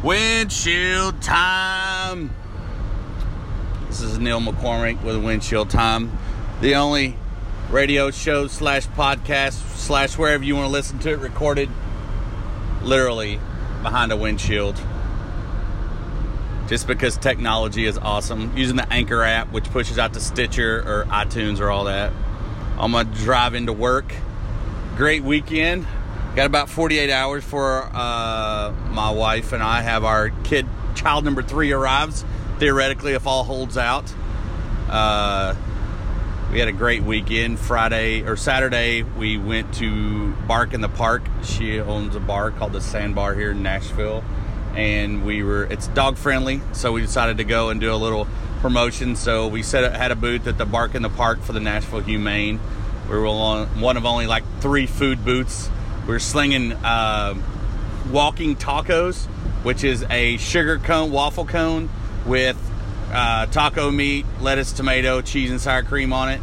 Windshield time. This is Neil McCormick with Windshield Time, the only radio show slash podcast slash wherever you want to listen to it recorded literally behind a windshield. Just because technology is awesome, using the Anchor app, which pushes out to Stitcher or iTunes or all that. I'm gonna drive into work. Great weekend. Got about 48 hours for uh, my wife and I have our kid, child number three, arrives. Theoretically, if all holds out. Uh, we had a great weekend. Friday or Saturday, we went to Bark in the Park. She owns a bar called the Sandbar here in Nashville, and we were it's dog friendly, so we decided to go and do a little promotion. So we set up had a booth at the Bark in the Park for the Nashville Humane. We were on one of only like three food booths we are slinging uh, walking tacos, which is a sugar cone, waffle cone with uh, taco meat, lettuce, tomato, cheese, and sour cream on it.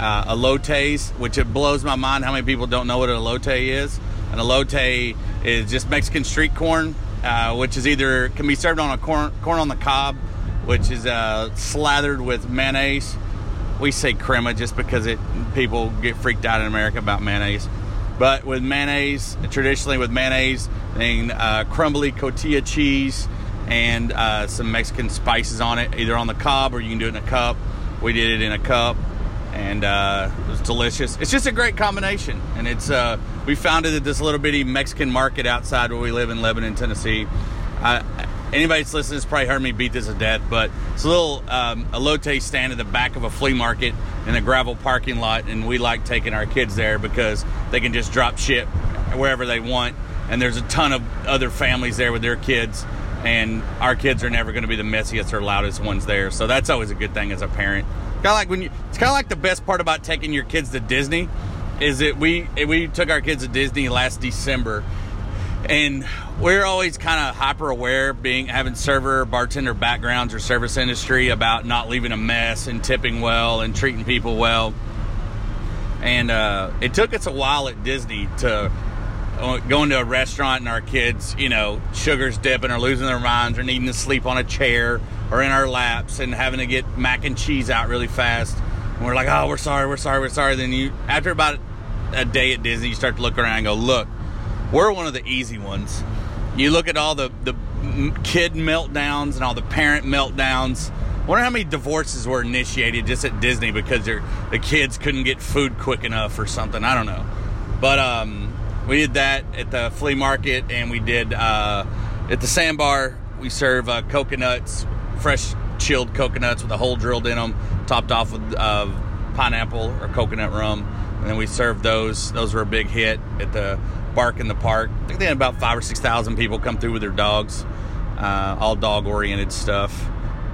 Uh, elotes, which it blows my mind how many people don't know what an elote is. An elote is just Mexican street corn, uh, which is either can be served on a corn corn on the cob, which is uh, slathered with mayonnaise. We say crema just because it people get freaked out in America about mayonnaise but with mayonnaise, traditionally with mayonnaise and uh, crumbly cotija cheese and uh, some Mexican spices on it, either on the cob or you can do it in a cup. We did it in a cup, and uh, it was delicious. It's just a great combination, and it's uh, we found it at this little bitty Mexican market outside where we live in Lebanon, Tennessee. Anybody that's listening has probably heard me beat this to death, but it's a little um, elote stand at the back of a flea market in a gravel parking lot, and we like taking our kids there because they can just drop shit wherever they want. And there's a ton of other families there with their kids, and our kids are never going to be the messiest or loudest ones there. So that's always a good thing as a parent. Kind of like when you, it's kind of like the best part about taking your kids to Disney is that we we took our kids to Disney last December, and we're always kind of hyper aware being having server bartender backgrounds or service industry about not leaving a mess and tipping well and treating people well. And uh, it took us a while at disney to uh, go into a restaurant and our kids you know sugar's dipping or losing their minds or needing to sleep on a chair or in our laps and having to get mac and cheese out really fast. And we're like oh we're sorry we're sorry we're sorry. Then you after about a day at disney you start to look around and go look we're one of the easy ones you look at all the, the kid meltdowns and all the parent meltdowns. Wonder how many divorces were initiated just at Disney because the kids couldn't get food quick enough or something. I don't know. But um, we did that at the flea market, and we did uh, at the sandbar. We serve uh, coconuts, fresh chilled coconuts with a hole drilled in them, topped off with uh, pineapple or coconut rum, and then we served those. Those were a big hit at the bark in the park. I think they had about five or six thousand people come through with their dogs, uh, all dog oriented stuff.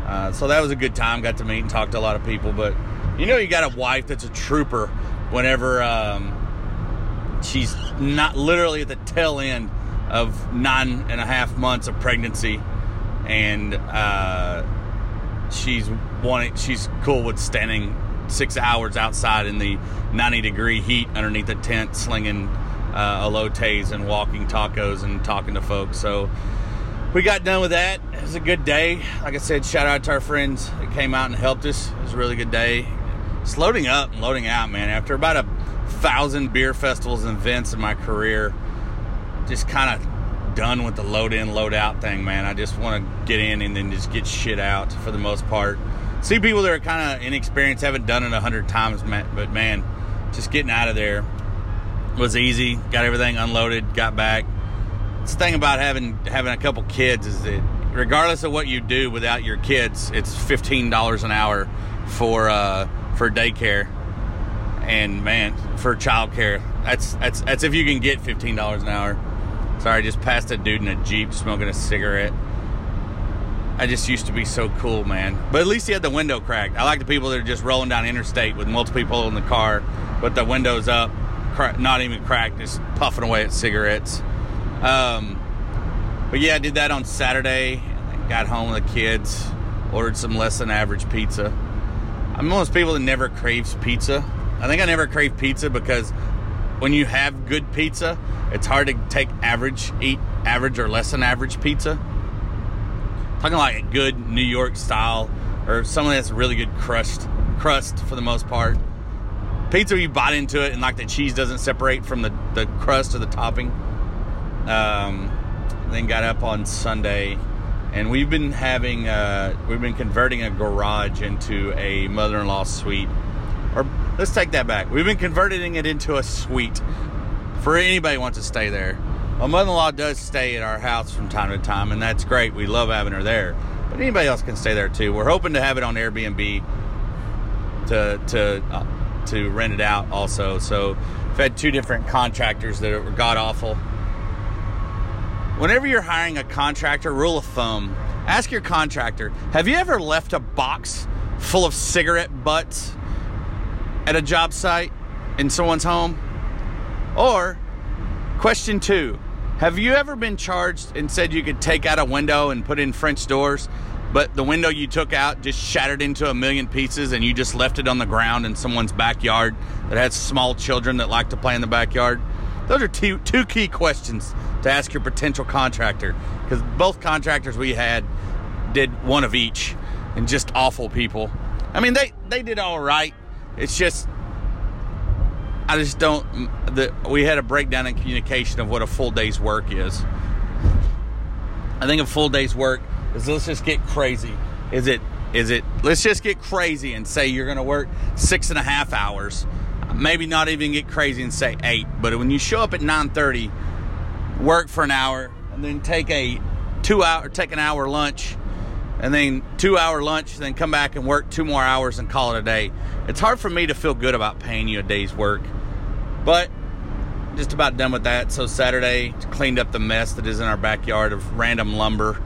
Uh, so that was a good time. Got to meet and talk to a lot of people. But you know, you got a wife that's a trooper. Whenever um, she's not literally at the tail end of nine and a half months of pregnancy, and uh, she's wanting, she's cool with standing six hours outside in the 90 degree heat underneath a tent, slinging uh, elotes and walking tacos and talking to folks. So we got done with that. It was a good day. Like I said, shout out to our friends that came out and helped us. It was a really good day. It's loading up and loading out, man. After about a thousand beer festivals and events in my career, just kind of done with the load in, load out thing, man. I just want to get in and then just get shit out for the most part. See people that are kind of inexperienced, haven't done it a hundred times, but man, just getting out of there was easy. Got everything unloaded, got back. It's the thing about having having a couple kids is that regardless of what you do without your kids, it's fifteen dollars an hour for uh, for daycare, and man, for childcare, that's that's that's if you can get fifteen dollars an hour. Sorry, I just passed a dude in a jeep smoking a cigarette. I just used to be so cool, man. But at least he had the window cracked. I like the people that are just rolling down interstate with multiple people in the car, with the windows up not even cracked, just puffing away at cigarettes. Um, but yeah, I did that on Saturday. Got home with the kids, ordered some less than average pizza. I'm one of those people that never craves pizza. I think I never crave pizza because when you have good pizza, it's hard to take average, eat average or less than average pizza. talking like a good New York style or something that's really good crust crust for the most part. Pizza you bite into it and like the cheese doesn't separate from the, the crust or the topping. Um, then got up on Sunday and we've been having uh, we've been converting a garage into a mother-in-law suite. Or let's take that back. We've been converting it into a suite for anybody who wants to stay there. My mother-in-law does stay at our house from time to time and that's great. We love having her there. But anybody else can stay there too. We're hoping to have it on airbnb to to uh, to rent it out also. So i've had two different contractors that were god awful. Whenever you're hiring a contractor, rule of thumb, ask your contractor, have you ever left a box full of cigarette butts at a job site in someone's home? Or, question two, have you ever been charged and said you could take out a window and put in French doors, but the window you took out just shattered into a million pieces and you just left it on the ground in someone's backyard that has small children that like to play in the backyard? Those are two, two key questions to ask your potential contractor because both contractors we had did one of each and just awful people. I mean, they, they did all right. It's just, I just don't, the, we had a breakdown in communication of what a full day's work is. I think a full day's work is let's just get crazy. Is it, is it, let's just get crazy and say you're to work six and a half hours maybe not even get crazy and say eight. But when you show up at 9:30, work for an hour, and then take a two hour, take an hour lunch, and then two hour lunch, then come back and work two more hours and call it a day. It's hard for me to feel good about paying you a day's work, but just about done with that. So Saturday, cleaned up the mess that is in our backyard of random lumber,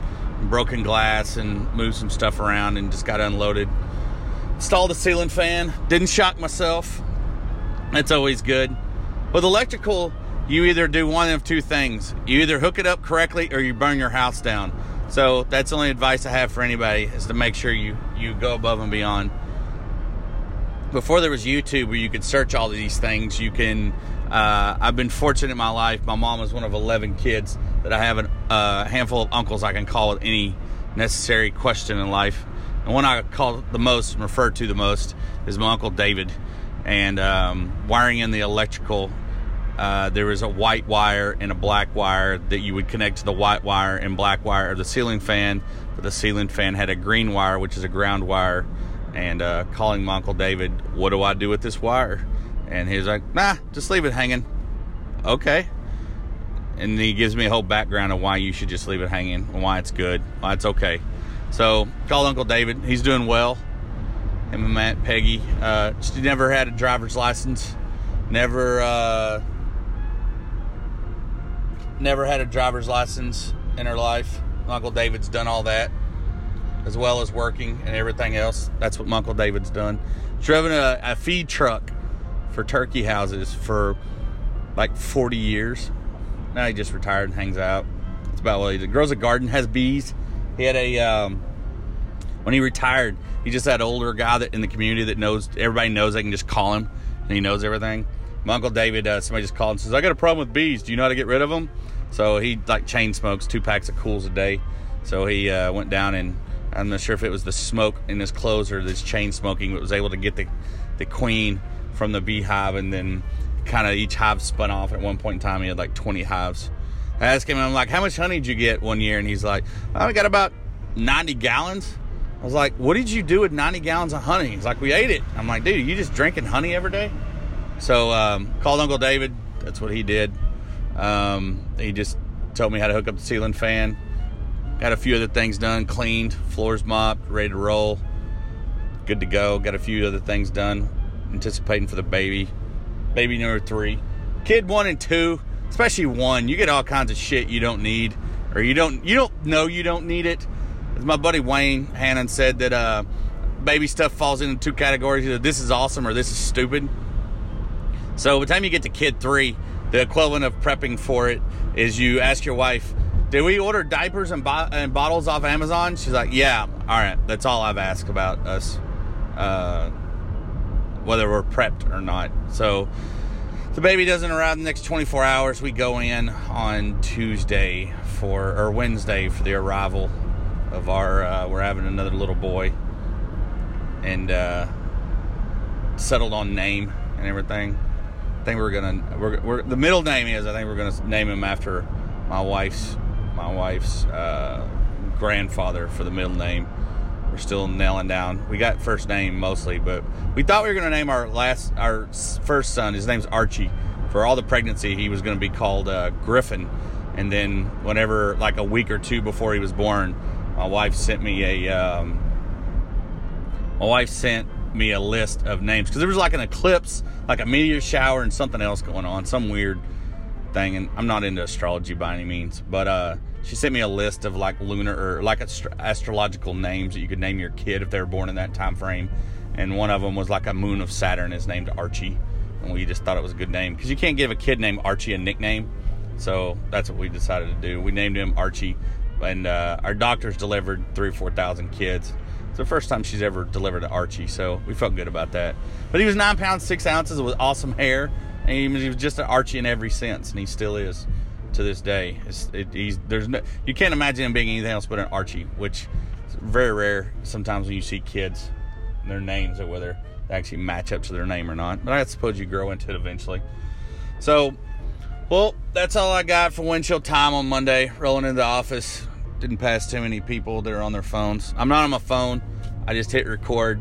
broken glass, and moved some stuff around, and just got unloaded. Installed a ceiling fan. Didn't shock myself. That's always good. With electrical, you either do one of two things. You either hook it up correctly or you burn your house down. So that's the only advice I have for anybody is to make sure you, you go above and beyond. Before there was YouTube where you could search all of these things, you can. Uh, I've been fortunate in my life. My mom is one of 11 kids that I have a uh, handful of uncles I can call with any necessary question in life. And one I call the most and refer to the most is my uncle David and um, wiring in the electrical. Uh, there was a white wire and a black wire that you would connect to the white wire and black wire of the ceiling fan. But the ceiling fan had a green wire, which is a ground wire. And uh, calling my uncle David, what do I do with this wire? And he's like, nah, just leave it hanging. Okay. And he gives me a whole background of why you should just leave it hanging and why it's good, why it's okay. So called Uncle David. He's doing well him and Matt Peggy. Uh, she never had a driver's license. Never, uh, never had a driver's license in her life. Uncle David's done all that, as well as working and everything else. That's what Uncle David's done. Driven a, a feed truck for turkey houses for like 40 years. Now he just retired and hangs out. That's about what he did. Grows a garden, has bees. He had a um, when he retired, he just had an older guy that in the community that knows everybody knows they can just call him and he knows everything. My uncle David, uh, somebody just called and says, "I got a problem with bees. Do you know how to get rid of them?" So he like chain smokes two packs of Kools a day. So he uh, went down and I'm not sure if it was the smoke in his clothes or this chain smoking, but was able to get the the queen from the beehive and then kind of each hive spun off. At one point in time, he had like 20 hives. I asked him, I'm like, "How much honey did you get one year?" And he's like, "I got about 90 gallons." I was like, what did you do with 90 gallons of honey? He's like, we ate it. I'm like, dude, you just drinking honey every day? So um, called Uncle David. That's what he did. Um, he just told me how to hook up the ceiling fan. Got a few other things done, cleaned, floors mopped, ready to roll. Good to go. Got a few other things done. Anticipating for the baby. Baby number three. Kid one and two, especially one, you get all kinds of shit you don't need. Or you don't you don't know you don't need it as my buddy Wayne Hannon said, that uh, baby stuff falls into two categories: either this is awesome or this is stupid. So by the time you get to kid three, the equivalent of prepping for it is you ask your wife, "Did we order diapers and, bo- and bottles off Amazon?" She's like, "Yeah." All right, that's all I've asked about us, uh, whether we're prepped or not. So the baby doesn't arrive in the next 24 hours. We go in on Tuesday for or Wednesday for the arrival of our. Uh, we're having another little boy, and uh, settled on name and everything. I think we're gonna. We're, we're the middle name is. I think we're gonna name him after my wife's my wife's uh, grandfather for the middle name. We're still nailing down. We got first name mostly, but we thought we were gonna name our last our first son. His name's Archie. For all the pregnancy, he was gonna be called uh, Griffin. And then whenever, like a week or two before he was born, my wife sent me a. Um, my wife sent me a list of names because there was like an eclipse, like a meteor shower, and something else going on, some weird thing. And I'm not into astrology by any means, but uh, she sent me a list of like lunar or like astro- astrological names that you could name your kid if they were born in that time frame. And one of them was like a moon of Saturn is named Archie, and we just thought it was a good name because you can't give a kid named Archie a nickname. So that's what we decided to do. We named him Archie, and uh, our doctors delivered three or four thousand kids. It's the first time she's ever delivered to Archie, so we felt good about that. But he was nine pounds six ounces with awesome hair, and he was just an Archie in every sense, and he still is to this day. It, he's there's no you can't imagine him being anything else but an Archie, which is very rare sometimes when you see kids their names or whether they actually match up to their name or not. But I suppose you grow into it eventually. So well, that's all I got for windshield time on Monday. Rolling into the office. Didn't pass too many people that are on their phones. I'm not on my phone. I just hit record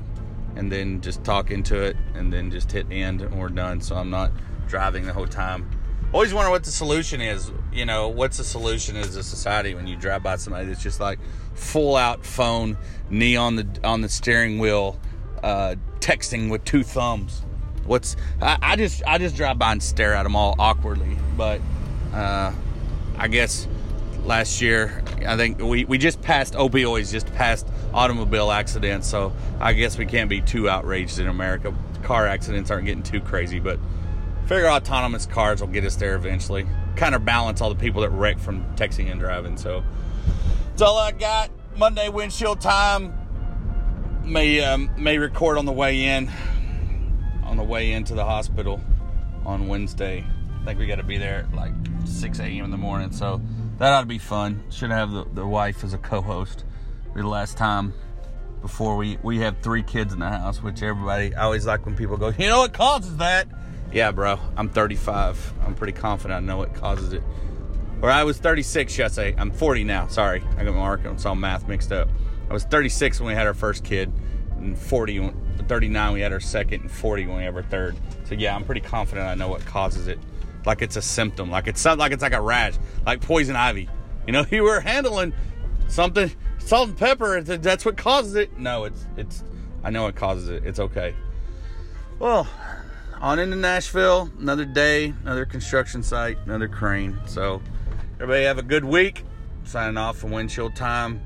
and then just talk into it and then just hit end and we're done. So I'm not driving the whole time. Always wonder what the solution is. You know, what's the solution as a society when you drive by somebody that's just like full out phone, knee on the on the steering wheel, uh, texting with two thumbs what's I, I, just I just drive by and stare at them all awkwardly. But uh, I guess last year I think we, we just passed opioids, just passed automobile accidents. So I guess we can't be too outraged in America. Car accidents aren't getting too crazy, but figure autonomous cars will get us there eventually. Kind of balance all the people that wreck from texting and driving. So that's all I got. Monday windshield time. May um, may record on the way in on the way into the hospital on Wednesday. I think we got to be there at like 6 a.m. in the morning, so that ought to be fun. Should have the, the wife as a co-host. Be the last time before we we have three kids in the house, which everybody I always like when people go, you know what causes that? Yeah, bro, I'm 35. I'm pretty confident I know what causes it. Or I was 36 yesterday. I say? I'm 40 now. Sorry, I got my mark and all math mixed up. I was 36 when we had our first kid, and 40 39 we had our second and 40 when we have our third so yeah i'm pretty confident i know what causes it like it's a symptom like it's not like it's like a rash like poison ivy you know you were handling something salt and pepper that's what causes it no it's it's i know it causes it it's okay well on into nashville another day another construction site another crane. So everybody have a good week. Signing off for windshield time